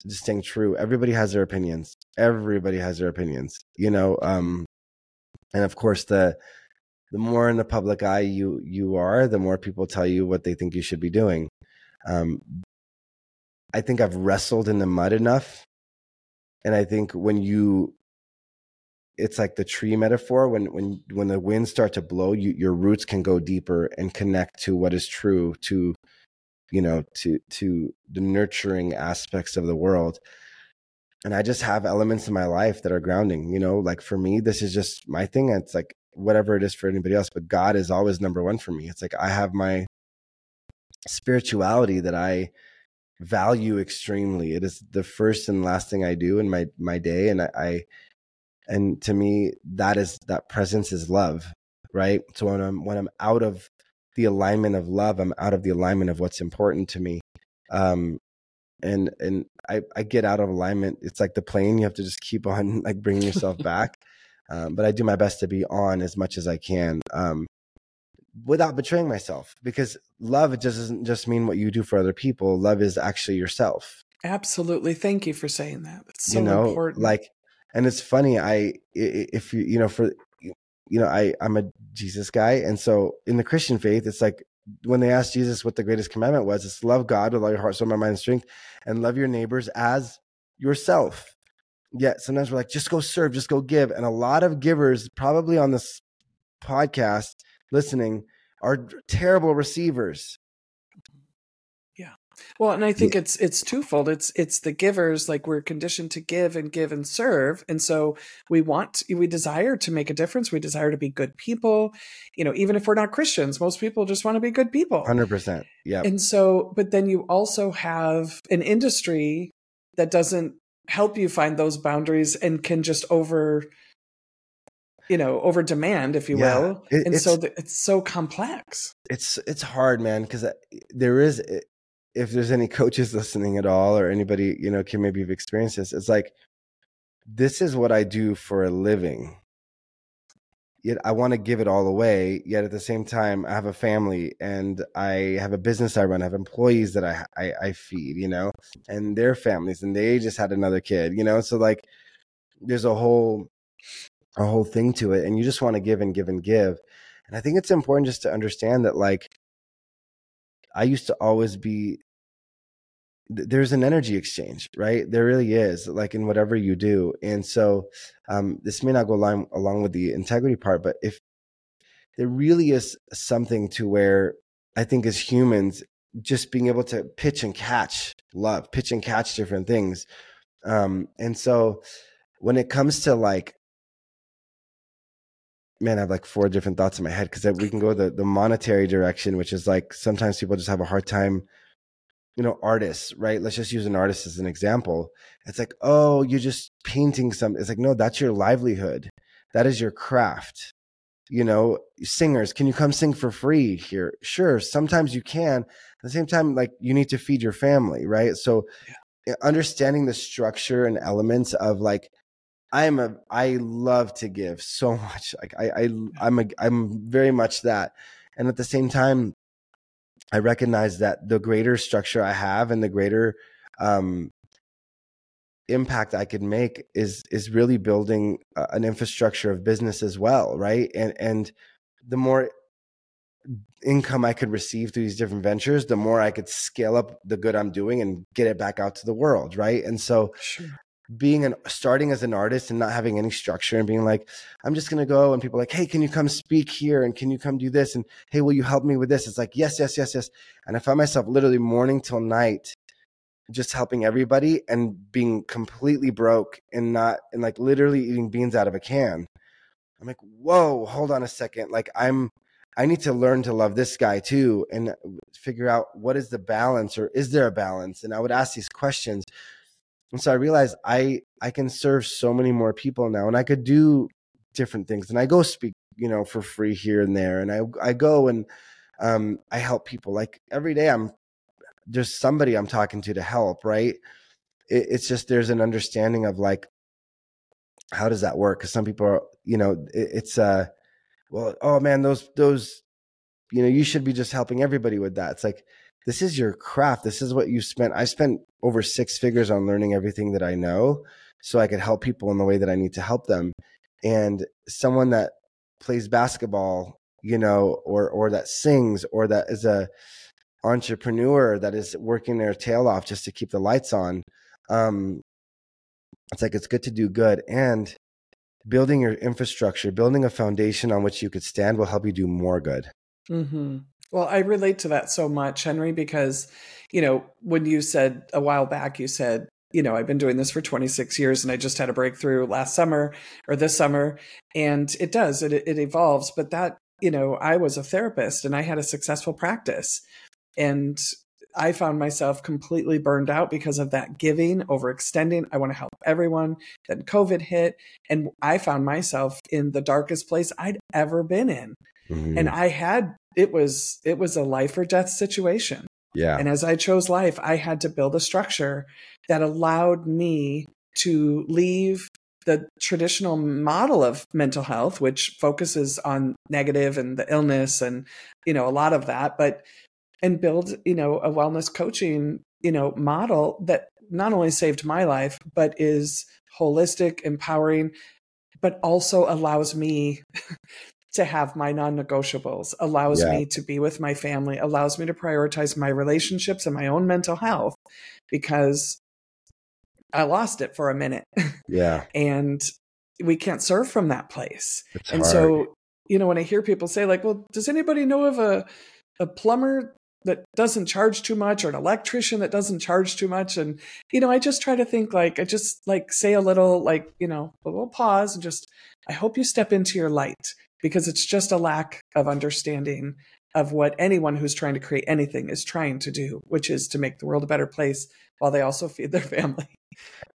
just staying true. Everybody has their opinions. Everybody has their opinions, you know. Um, and of course, the the more in the public eye you you are, the more people tell you what they think you should be doing. Um, I think I've wrestled in the mud enough, and I think when you, it's like the tree metaphor. When when when the winds start to blow, you, your roots can go deeper and connect to what is true to you know to to the nurturing aspects of the world. And i just have elements in my life that are grounding you know? Like for me this is just my thing. It's like whatever it is for anybody else but god is always number one for me. It's like i have my spirituality that i value extremely. It is the first and last thing i do in my my day and I, I and to me that is that presence is love right? So when i'm when i'm out of the alignment of love i'm out of the alignment of what's important to me. Um and and i i get out of alignment. It's like the plane you have to just keep on like bringing yourself back. Um, but i do my best to be on as much as i can um without betraying myself. Because love just doesn't just mean what you do for other people. Love is actually yourself. Absolutely. Thank you for saying that. It's so you know, important. like and it's funny i if you you know for you know, I I'm a Jesus guy, and so in the Christian faith, it's like when they asked Jesus what the greatest commandment was, it's love God with all your heart, soul, mind, and strength, and love your neighbors as yourself. Yet sometimes we're like, just go serve, just go give, and a lot of givers, probably on this podcast, listening, are terrible receivers. Well, and I think yeah. it's it's twofold. It's it's the givers, like we're conditioned to give and give and serve, and so we want we desire to make a difference. We desire to be good people. You know, even if we're not Christians, most people just want to be good people. Hundred percent. Yeah. And so, but then you also have an industry that doesn't help you find those boundaries and can just over you know over demand if you yeah, will it, and so it's so complex it's it's hard man because uh, there is if there's any coaches listening at all or anybody you know can maybe have experienced this it's like this is what i do for a living. Yet i want to give it all away yet at the same time i have a family and i have a business i run i have employees that I, I i, feed you know and their families and they just had another kid you know so like there's a whole a whole thing to it and you just want to give and give and give and i think it's important just to understand that like I used to always be there's an energy exchange, right? There really is, like in whatever you do. And so um, this may not go along along with the integrity part, but if there really is something to where I think as humans, just being able to pitch and catch love, pitch and catch different things. Um, and so when it comes to like, man, I have like four different thoughts in my head because we can go the the monetary direction, which is like sometimes people just have a hard time you know, artists, right? Let's just use an artist as an example. It's like, oh, you're just painting something. It's like, no, that's your livelihood. That is your craft. You know, singers, can you come sing for free here? Sure. Sometimes you can. At the same time, like you need to feed your family, right? So uh, understanding the structure and elements of like I'm a I love to give so much. Like I, I I'm a I'm very much that. And at the same time, I recognize that the greater structure I have and the greater um, impact I could make is is really building uh, an infrastructure of business as well, right? And and the more income I could receive through these different ventures, the more I could scale up the good I'm doing and get it back out to the world, right? And so sure. Being an starting as an artist and not having any structure and being like, I'm just gonna go and people like, hey, can you come speak here and can you come do this? And hey, will you help me with this? It's like, yes, yes, yes, yes. And I found myself literally morning till night just helping everybody and being completely broke and not and like literally eating beans out of a can. I'm like, whoa, hold on a second. Like I'm I need to learn to love this guy too and figure out what is the balance or is there a balance? And I would ask these questions. And so I realized I I can serve so many more people now and I could do different things. And I go speak, you know, for free here and there. And I I go and um I help people. Like every day I'm there's somebody I'm talking to to help, right? It, it's just there's an understanding of like how does that work? Because some people are, you know, it, it's uh well, oh man, those those, you know, you should be just helping everybody with that. It's like this is your craft. This is what you spent. I spent over six figures on learning everything that I know, so I could help people in the way that I need to help them. And someone that plays basketball, you know, or or that sings, or that is a entrepreneur that is working their tail off just to keep the lights on. Um, it's like it's good to do good and building your infrastructure, building a foundation on which you could stand will help you do more good. Mm-hmm. Well, I relate to that so much, Henry, because, you know, when you said a while back, you said, you know, I've been doing this for 26 years and I just had a breakthrough last summer or this summer. And it does, it, it evolves. But that, you know, I was a therapist and I had a successful practice. And I found myself completely burned out because of that giving, overextending. I want to help everyone. Then COVID hit, and I found myself in the darkest place I'd ever been in. Mm-hmm. And I had it was it was a life or death situation. Yeah. And as I chose life, I had to build a structure that allowed me to leave the traditional model of mental health, which focuses on negative and the illness and, you know, a lot of that, but and build, you know, a wellness coaching, you know, model that not only saved my life, but is holistic, empowering, but also allows me to have my non negotiables, allows yeah. me to be with my family, allows me to prioritize my relationships and my own mental health because I lost it for a minute. Yeah. and we can't serve from that place. It's and hard. so, you know, when I hear people say, like, well, does anybody know of a, a plumber that doesn't charge too much or an electrician that doesn't charge too much and you know i just try to think like i just like say a little like you know a little pause and just i hope you step into your light because it's just a lack of understanding of what anyone who's trying to create anything is trying to do which is to make the world a better place while they also feed their family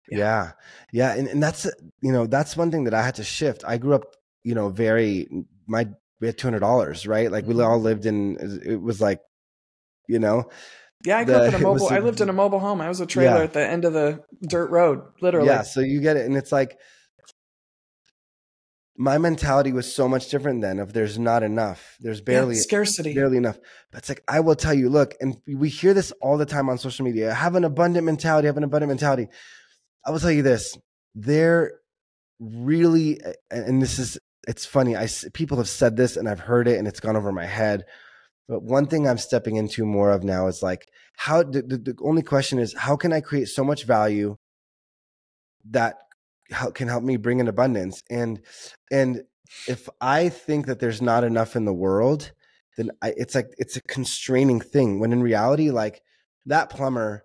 yeah yeah, yeah. And, and that's you know that's one thing that i had to shift i grew up you know very my we had two hundred dollars, right? Like we mm-hmm. all lived in. It was like you know? Yeah, I grew the, up in a mobile. A, I lived in a mobile home. I was a trailer yeah. at the end of the dirt road, literally. Yeah, so you get it, and it's like my mentality was so much different then. If there's not enough, there's barely yeah, scarcity, barely enough. But it's like I will tell you, look, and we hear this all the time on social media. Have an abundant mentality. Have an abundant mentality. I will tell you this: there really, and this is it's funny. I people have said this, and I've heard it, and it's gone over my head. But one thing I'm stepping into more of now is like, how the, the, the only question is, how can I create so much value that can help me bring in abundance? And, and if I think that there's not enough in the world, then I, it's like, it's a constraining thing when in reality, like that plumber,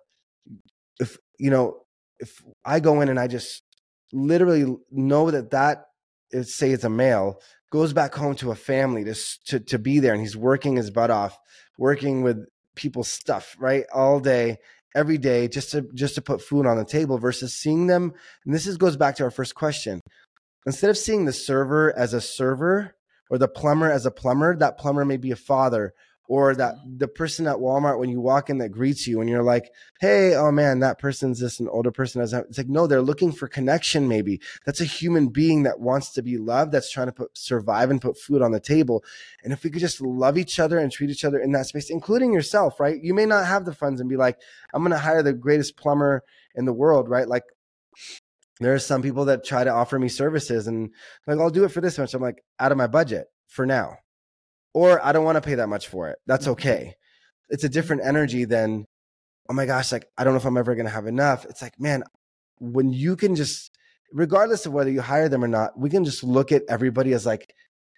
if, you know, if I go in and I just literally know that that is, say it's a male goes back home to a family to, to, to be there and he's working his butt off, working with people's stuff, right? All day, every day, just to just to put food on the table versus seeing them. And this is goes back to our first question. Instead of seeing the server as a server or the plumber as a plumber, that plumber may be a father or that mm-hmm. the person at Walmart when you walk in that greets you and you're like, hey, oh man, that person's just an older person. It's like, no, they're looking for connection, maybe. That's a human being that wants to be loved, that's trying to put, survive and put food on the table. And if we could just love each other and treat each other in that space, including yourself, right? You may not have the funds and be like, I'm going to hire the greatest plumber in the world, right? Like, there are some people that try to offer me services and like, I'll do it for this much. I'm like, out of my budget for now or I don't want to pay that much for it. That's mm-hmm. okay. It's a different energy than, oh my gosh, like, I don't know if I'm ever going to have enough. It's like, man, when you can just, regardless of whether you hire them or not, we can just look at everybody as like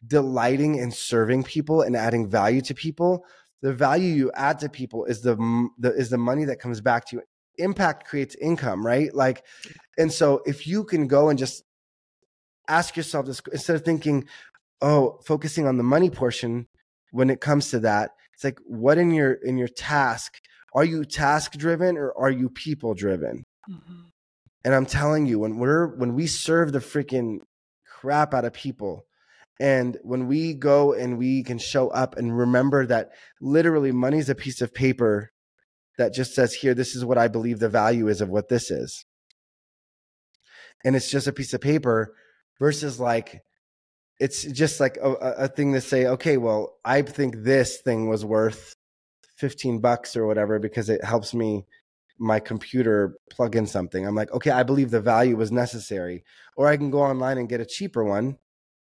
delighting in serving people and adding value to people. The value you add to people is the, the is the money that comes back to you. Impact creates income, right? Like, and so if you can go and just ask yourself this instead of thinking, oh, focusing on the money portion when it comes to that, it's like what in your in your task are you task driven or are you people driven? Mm-hmm. And I'm telling you, when we're when we serve the freaking crap out of people, and when we go and we can show up and remember that literally money is a piece of paper that just says here, this is what I believe the value is of what this is. And it's just a piece of paper versus like it's just like a, a thing to say, okay, well, I think this thing was worth 15 bucks or whatever because it helps me my computer plug in something. I'm like, okay, I believe the value was necessary. Or I can go online and get a cheaper one,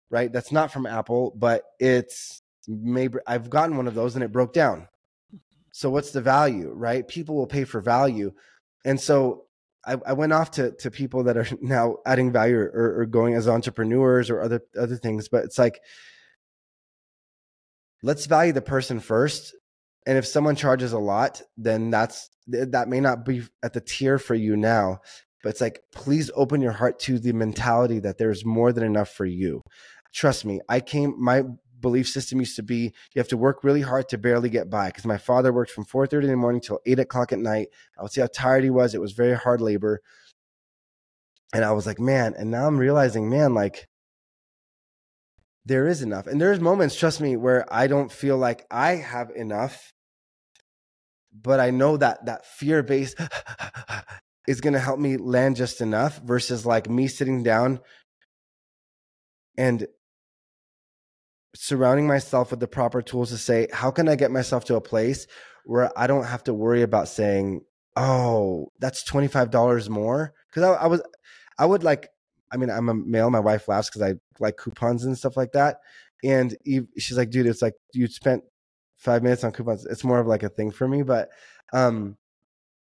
right? That's not from Apple, but it's maybe I've gotten one of those and it broke down. So what's the value, right? People will pay for value. And so I, I, went off to to people that are now adding value or, or going as entrepreneurs or other other things, but it's like let's value the person first. And if someone charges a lot, then that's that may not be at the tier for you now. But it's like, please open your heart to the mentality that there's more than enough for you. Trust me, I came my belief system used to be you have to work really hard to barely get by because my father worked from 4.30 in the morning till 8 o'clock at night. I would see how tired he was. It was very hard labor. And i was like man and now i'm realizing man like there is enough. And there's moments trust me where i don't feel like i have enough but i know that that fear base is going to help me land just enough versus like me sitting down and surrounding myself with the proper tools to say, how can I get myself to a place where I don't have to worry about saying, oh, that's $25 more? Cause I, I was, I would like, I mean, I'm a male. My wife laughs because I like coupons and stuff like that. And she's like, dude, it's like you spent five minutes on coupons. It's more of like a thing for me, but, um,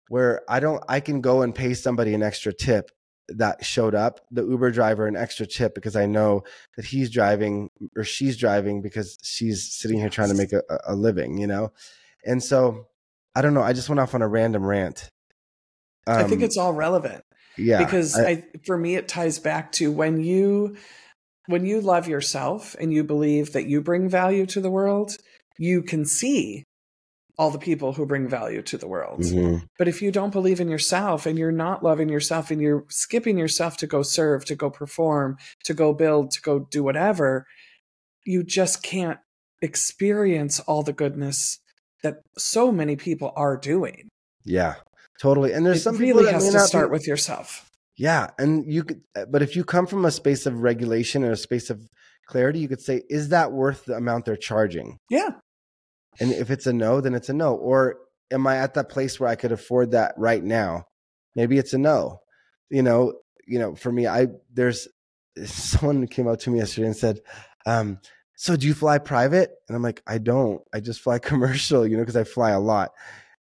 where I don't, I can go and pay somebody an extra tip that showed up, the Uber driver an extra tip because I know that he's driving or she's driving because she's sitting here trying to make a, a living, you know? And so I don't know. I just went off on a random rant. Um, I think um, it's all relevant. Yeah. Because I, I, for me, it ties back to when you, when you love yourself and you believe that you bring value to the world, you can see all the people who bring value to the world. Mm-hmm. But if you don't believe in yourself and you're not loving yourself and you're skipping yourself to go serve, to go perform, to go build, to go do whatever, you just can't experience all the goodness that so many people are doing. Yeah, totally. And there's it some really people has to start be... with yourself. Yeah, and you could, but if you come from a space of regulation and a space of clarity, you could say, is that worth the amount they're charging? Yeah. And if it's a no, then it's a no. Or am I at that place where I could afford that right now? Maybe it's a no. You know, you know, for me, I there's someone came up to me yesterday and said, um, so do you fly private? And I'm like, I don't. I just fly commercial, you know, because I fly a lot.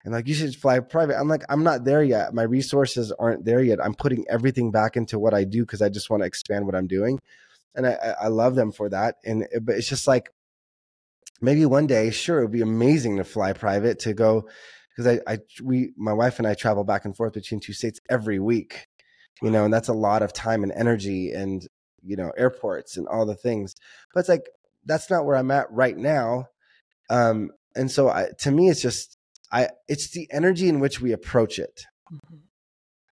And like, you should fly private. I'm like, I'm not there yet. My resources aren't there yet. I'm putting everything back into what I do because I just want to expand what I'm doing. And I, I love them for that. And but it's just like maybe one day, sure, it would be amazing to fly private to go because I, I, we, my wife and I travel back and forth between two states every week, you know, and that's a lot of time and energy and, you know, airports and all the things. But it's like, that's not where I'm at right now. Um, and so I, to me, it's just, I, it's the energy in which we approach it. Mm-hmm.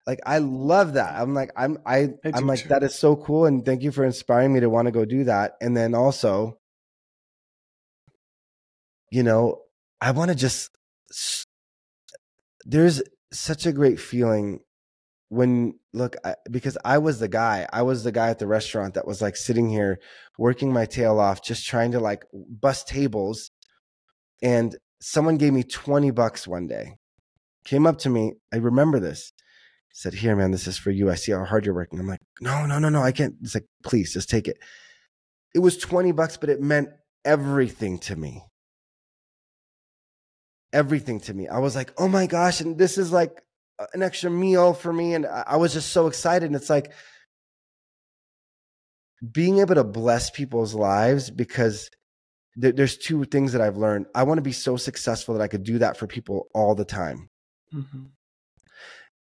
Like I love that. I'm like I'm I, I I'm like too. that is so cool and thank you for inspiring me to want to go do that. And then also you know, I want to just there's such a great feeling when look I, because i was the guy i was the guy at the restaurant that was like sitting here working my tail off just trying to like bust tables and someone gave me 20 bucks one day came up to me i remember this said here man this is for you i see how hard you're working i'm like no no no no i can't it's like please just take it. It was 20 bucks but it meant everything to me everything to me. I was like, oh my gosh, and this is like an extra meal for me. And I was just so excited. And it's like being able to bless people's lives because there's two things that I've learned. I want to be so successful that I could do that for people all the time. Mm-hmm.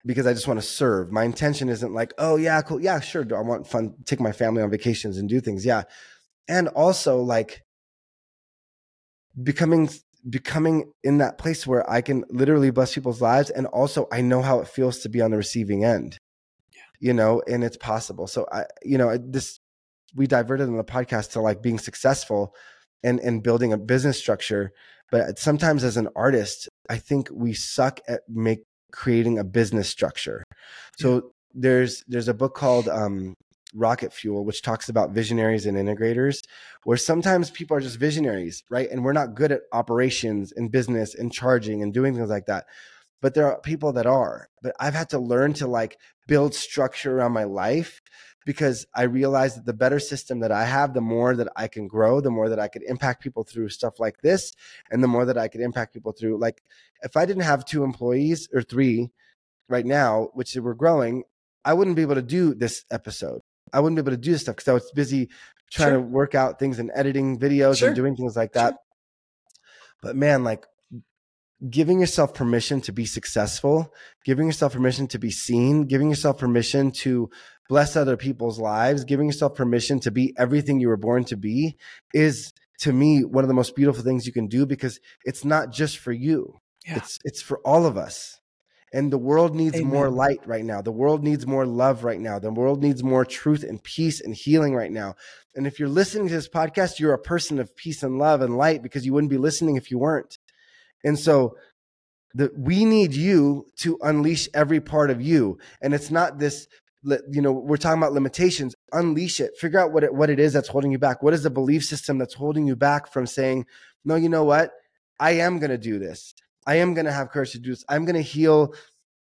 Because I just want to serve. My intention isn't like, oh yeah, cool, yeah, sure. I want fun, take my family on vacations and do things, yeah. And also like becoming becoming in that place where I can literally bless people's lives. And also, I know how it feels to be on the receiving end, yeah. you know, and it's possible. So, I, you know, this, we diverted on the podcast to like being successful and, and building a business structure. But sometimes as an artist, I think we suck at make creating a business structure. So yeah. there's, there's a book called, um, rocket fuel which talks about visionaries and integrators where sometimes people are just visionaries right? And we're not good at operations and business and charging and doing things like that. But there are people that are. But i've had to learn to like build structure around my life because i realize that the better system that i have the more that i can grow the more that i could impact people through stuff like this and the more that i could impact people through like if i didn't have two employees or three right now which we're growing I wouldn't be able to do this episode. I wouldn't be able to do this stuff because I was busy trying sure. to work out things and editing videos sure. and doing things like that. Sure. But man, like giving yourself permission to be successful, giving yourself permission to be seen, giving yourself permission to bless other people's lives, giving yourself permission to be everything you were born to be is to me one of the most beautiful things you can do because it's not just for you. Yeah. It's it's for all of us. And the world needs Amen. more light right now. The world needs more love right now. The world needs more truth and peace and healing right now. And if you're listening to this podcast, you're a person of peace and love and light because you wouldn't be listening if you weren't. And so the, we need you to unleash every part of you. And it's not this, you know, we're talking about limitations. Unleash it. Figure out what it, what it is that's holding you back. What is the belief system that's holding you back from saying, no, you know what? I am going to do this. I am going to have courage to do this. I'm going to heal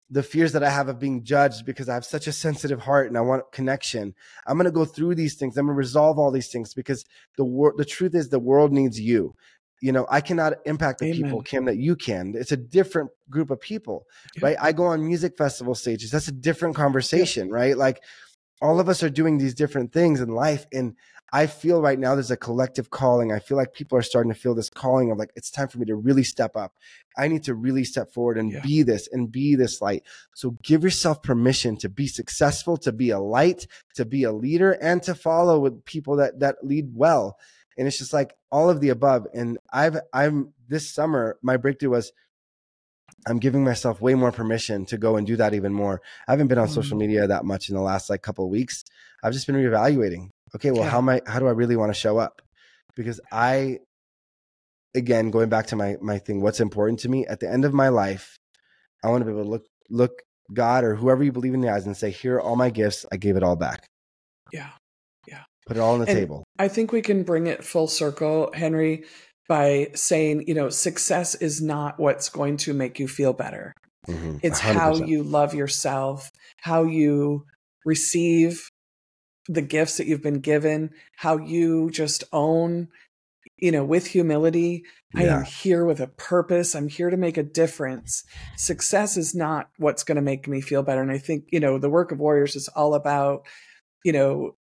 the fears that I have of being judged because I have such a sensitive heart and I want connection. I'm going to go through these things. I'm going to resolve all these things because the world, the truth is the world needs you. You know, I cannot impact the Amen. people, Kim, that you can. It's a different group of people, yeah. right? I go on music festival stages. That's a different conversation, yeah. right? Like all of us are doing these different things in life. And I feel right now there's a collective calling. I feel like people are starting to feel this calling of like, it's time for me to really step up. I need to really step forward and yeah. be this and be this light. So give yourself permission to be successful, to be a light, to be a leader, and to follow with people that that lead well. And it's just like all of the above. And I've I'm this summer, my breakthrough was I'm giving myself way more permission to go and do that even more. I haven't been on mm. social media that much in the last like couple of weeks. I've just been reevaluating okay, well, yeah. how am I, how do I really want to show up? Because I, again, going back to my, my thing, what's important to me at the end of my life, I want to be able to look, look God or whoever you believe in the eyes and say, here are all my gifts. I gave it all back. Yeah. Yeah. Put it all on the and table. I think we can bring it full circle, Henry, by saying, you know, success is not what's going to make you feel better. Mm-hmm. It's 100%. how you love yourself, how you receive the gifts that you've been given, how you just own, you know, with humility. Yeah. I am here with a purpose. I'm here to make a difference. Success is not what's going to make me feel better. And I think, you know, the work of warriors is all about, you know,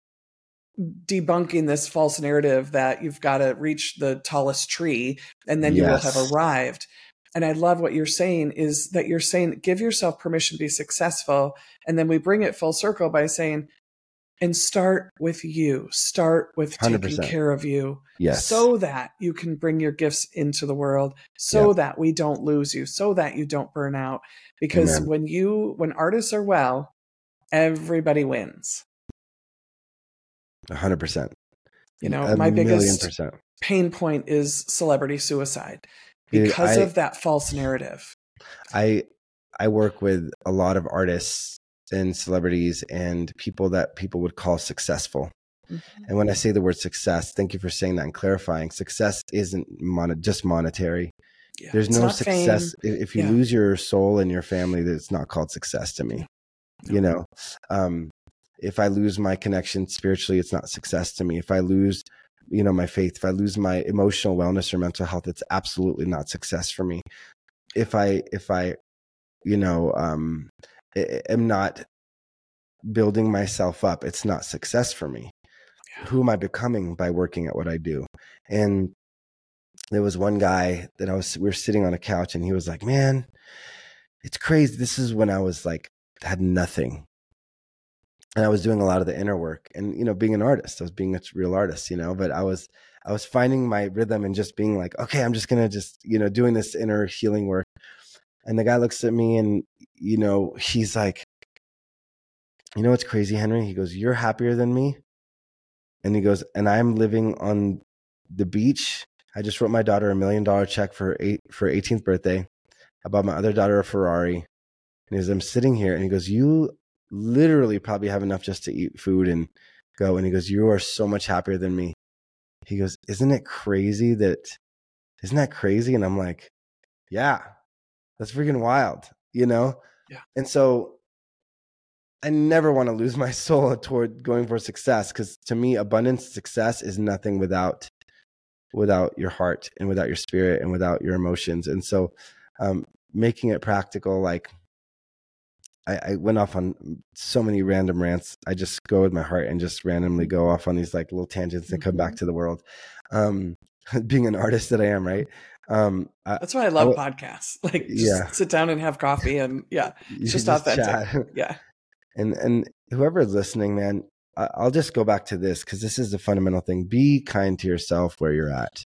debunking this false narrative that you've got to reach the tallest tree and then you will have arrived. And I love what you're saying is that you're saying give yourself permission to be successful. And then we bring it full circle by saying, and start with you start with 100%. taking care of you yes. so that you can bring your gifts into the world so yep. that we don't lose you so that you don't burn out because Amen. when you when artists are well everybody wins 100% you know A my biggest percent. pain point is celebrity suicide because I, of that false narrative. I I work with a lot of artists and celebrities and people that people would call successful. Mm-hmm. And when I say the word success, thank you for saying that and clarifying. Success isn't mon- just monetary. Yeah, There's no success fame. if you yeah. lose your soul and your family. That's not called success to me. No. You know, um, if I lose my connection spiritually, it's not success to me. If I lose, you know, my faith, if I lose my emotional wellness or mental health, it's absolutely not success for me. If I if I, you know, um, am not building myself up, it's not success for me. Who am I becoming by working at what I do? And there was one guy that I was, we were sitting on a couch and he was like, man, it's crazy. This is when I was like, had nothing. And I was doing a lot of the inner work and, you know, being an artist, I was being a real artist, you know, but I was, I was finding my rhythm and just being like, okay, I'm just going to just, you know, doing this inner healing work. And the guy looks at me and, you know, he's like, you know what's crazy, Henry? He goes, You're happier than me. And he goes, And I'm living on the beach. I just wrote my daughter a million dollar check for eight for 18th birthday. I bought my other daughter a Ferrari. And he goes, I'm sitting here. And he goes, You literally probably have enough just to eat food and go. And he goes, You are so much happier than me. He goes, Isn't it crazy that, isn't that crazy? And I'm like, Yeah, that's freaking wild, you know? Yeah. And so I never want to lose my soul toward going for success because to me, abundance success is nothing without without your heart and without your spirit and without your emotions. And so, um, making it practical, like I, I, went off on so many random rants. I just go with my heart and just randomly go off on these like little tangents and come back mm-hmm. to the world. Um, being an artist that I am, right? Um, That's why I love I, podcasts. Like, yeah, sit down and have coffee, and yeah, it's just, just authentic. Chat. Yeah, and and whoever is listening, man, I'll just go back to this because this is the fundamental thing. Be kind to yourself where you're at.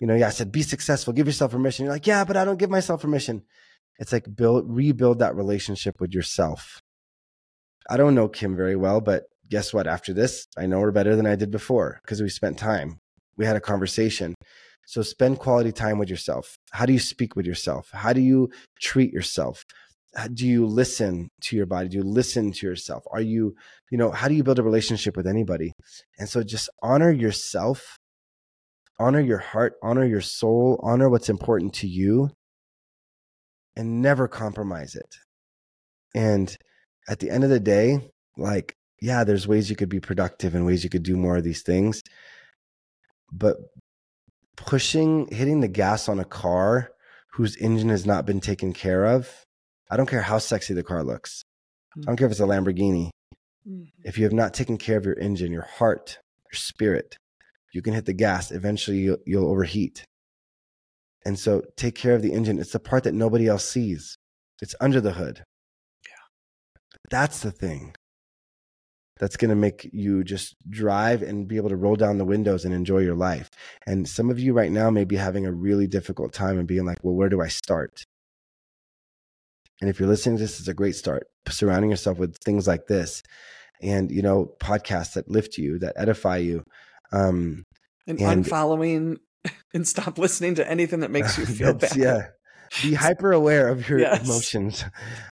You know, yeah, I said be successful, give yourself permission. You're like, yeah, but I don't give myself permission. It's like build rebuild that relationship with yourself. I don't know Kim very well, but guess what? After this, I know her better than I did before because we spent time. We had a conversation. So spend quality time with yourself. How do you speak with yourself? How do you treat yourself? do you listen to your body do you listen to yourself are you you know how do you build a relationship with anybody and so just honor yourself honor your heart honor your soul honor what's important to you and never compromise it and at the end of the day like yeah there's ways you could be productive and ways you could do more of these things but pushing hitting the gas on a car whose engine has not been taken care of I don't care how sexy the car looks. I don't care if it's a Lamborghini. Mm-hmm. If you have not taken care of your engine, your heart, your spirit, you can hit the gas. Eventually, you'll, you'll overheat. And so, take care of the engine. It's the part that nobody else sees. It's under the hood. Yeah, that's the thing. That's going to make you just drive and be able to roll down the windows and enjoy your life. And some of you right now may be having a really difficult time and being like, well, where do I start? And if you're listening to this, it's a great start. Surrounding yourself with things like this and, you know, podcasts that lift you, that edify you. Um, and, and unfollowing and stop listening to anything that makes you feel bad. Yeah. Be hyper aware of your yes. emotions.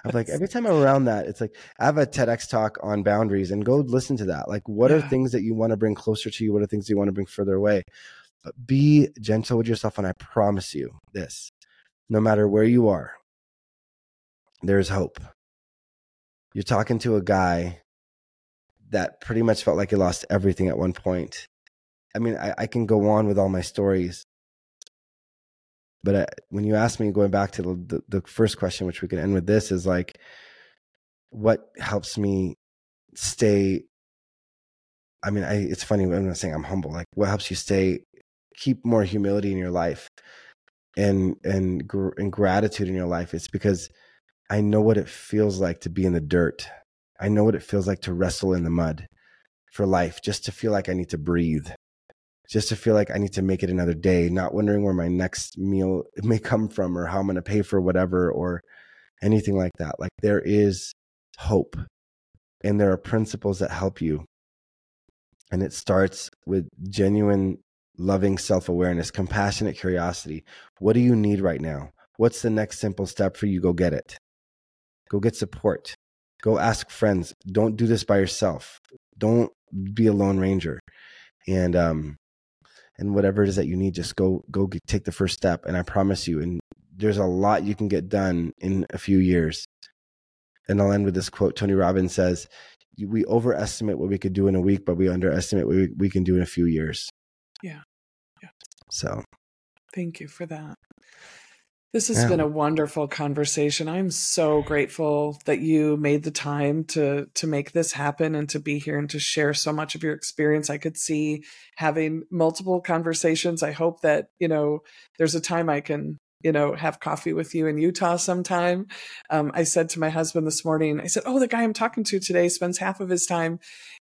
I'm like, every time I'm around that, it's like, I have a TEDx talk on boundaries and go listen to that. Like, what yeah. are things that you want to bring closer to you? What are things you want to bring further away? But be gentle with yourself. And I promise you this no matter where you are, there's hope. You're talking to a guy that pretty much felt like he lost everything at one point. I mean, I, I can go on with all my stories, but I, when you ask me, going back to the, the, the first question, which we can end with this, is like, what helps me stay? I mean, I, it's funny. I'm not saying I'm humble. Like, what helps you stay, keep more humility in your life, and and gr- and gratitude in your life? It's because I know what it feels like to be in the dirt. I know what it feels like to wrestle in the mud for life, just to feel like I need to breathe, just to feel like I need to make it another day, not wondering where my next meal may come from or how I'm going to pay for whatever or anything like that. Like there is hope and there are principles that help you. And it starts with genuine loving self awareness, compassionate curiosity. What do you need right now? What's the next simple step for you? Go get it. Go get support. Go ask friends. Don't do this by yourself. Don't be a lone ranger. And um, and whatever it is that you need, just go go get, take the first step. And I promise you, and there's a lot you can get done in a few years. And I'll end with this quote. Tony Robbins says, "We overestimate what we could do in a week, but we underestimate what we, we can do in a few years." Yeah. Yeah. So, thank you for that. This has yeah. been a wonderful conversation. I'm so grateful that you made the time to to make this happen and to be here and to share so much of your experience. I could see having multiple conversations. I hope that, you know, there's a time I can you know, have coffee with you in Utah sometime. Um, I said to my husband this morning, I said, Oh, the guy I'm talking to today spends half of his time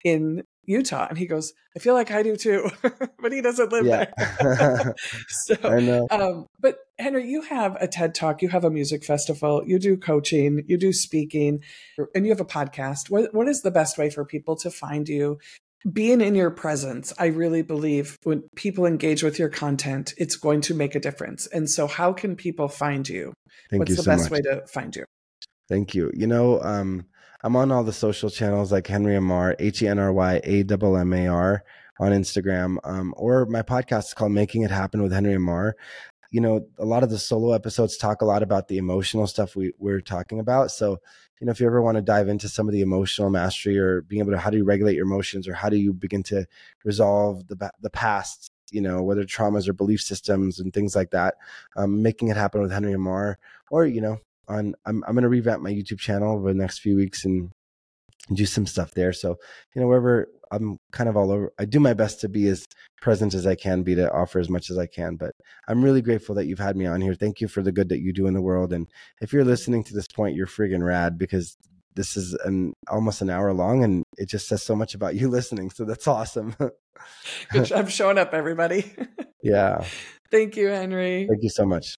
in Utah. And he goes, I feel like I do too, but he doesn't live yeah. there. so, I know. Um, but Henry, you have a TED talk, you have a music festival, you do coaching, you do speaking, and you have a podcast. What, what is the best way for people to find you being in your presence, I really believe when people engage with your content, it's going to make a difference. And so, how can people find you? Thank What's you the so best much. way to find you? Thank you. You know, um, I'm on all the social channels like Henry Ammar, H E N R Y A M M A R on Instagram, um, or my podcast is called Making It Happen with Henry Ammar. You know, a lot of the solo episodes talk a lot about the emotional stuff we, we're talking about. So you know, if you ever want to dive into some of the emotional mastery or being able to how do you regulate your emotions or how do you begin to resolve the the past, you know, whether traumas or belief systems and things like that, um, making it happen with Henry Ammar, or you know, on I'm I'm going to revamp my YouTube channel over the next few weeks and do some stuff there. So, you know, wherever I'm kind of all over, I do my best to be as present as I can be to offer as much as I can. But I'm really grateful that you've had me on here. Thank you for the good that you do in the world. And if you're listening to this point, you're friggin' rad because this is an almost an hour long and it just says so much about you listening. So that's awesome. Good job showing up, everybody. yeah. Thank you, Henry. Thank you so much.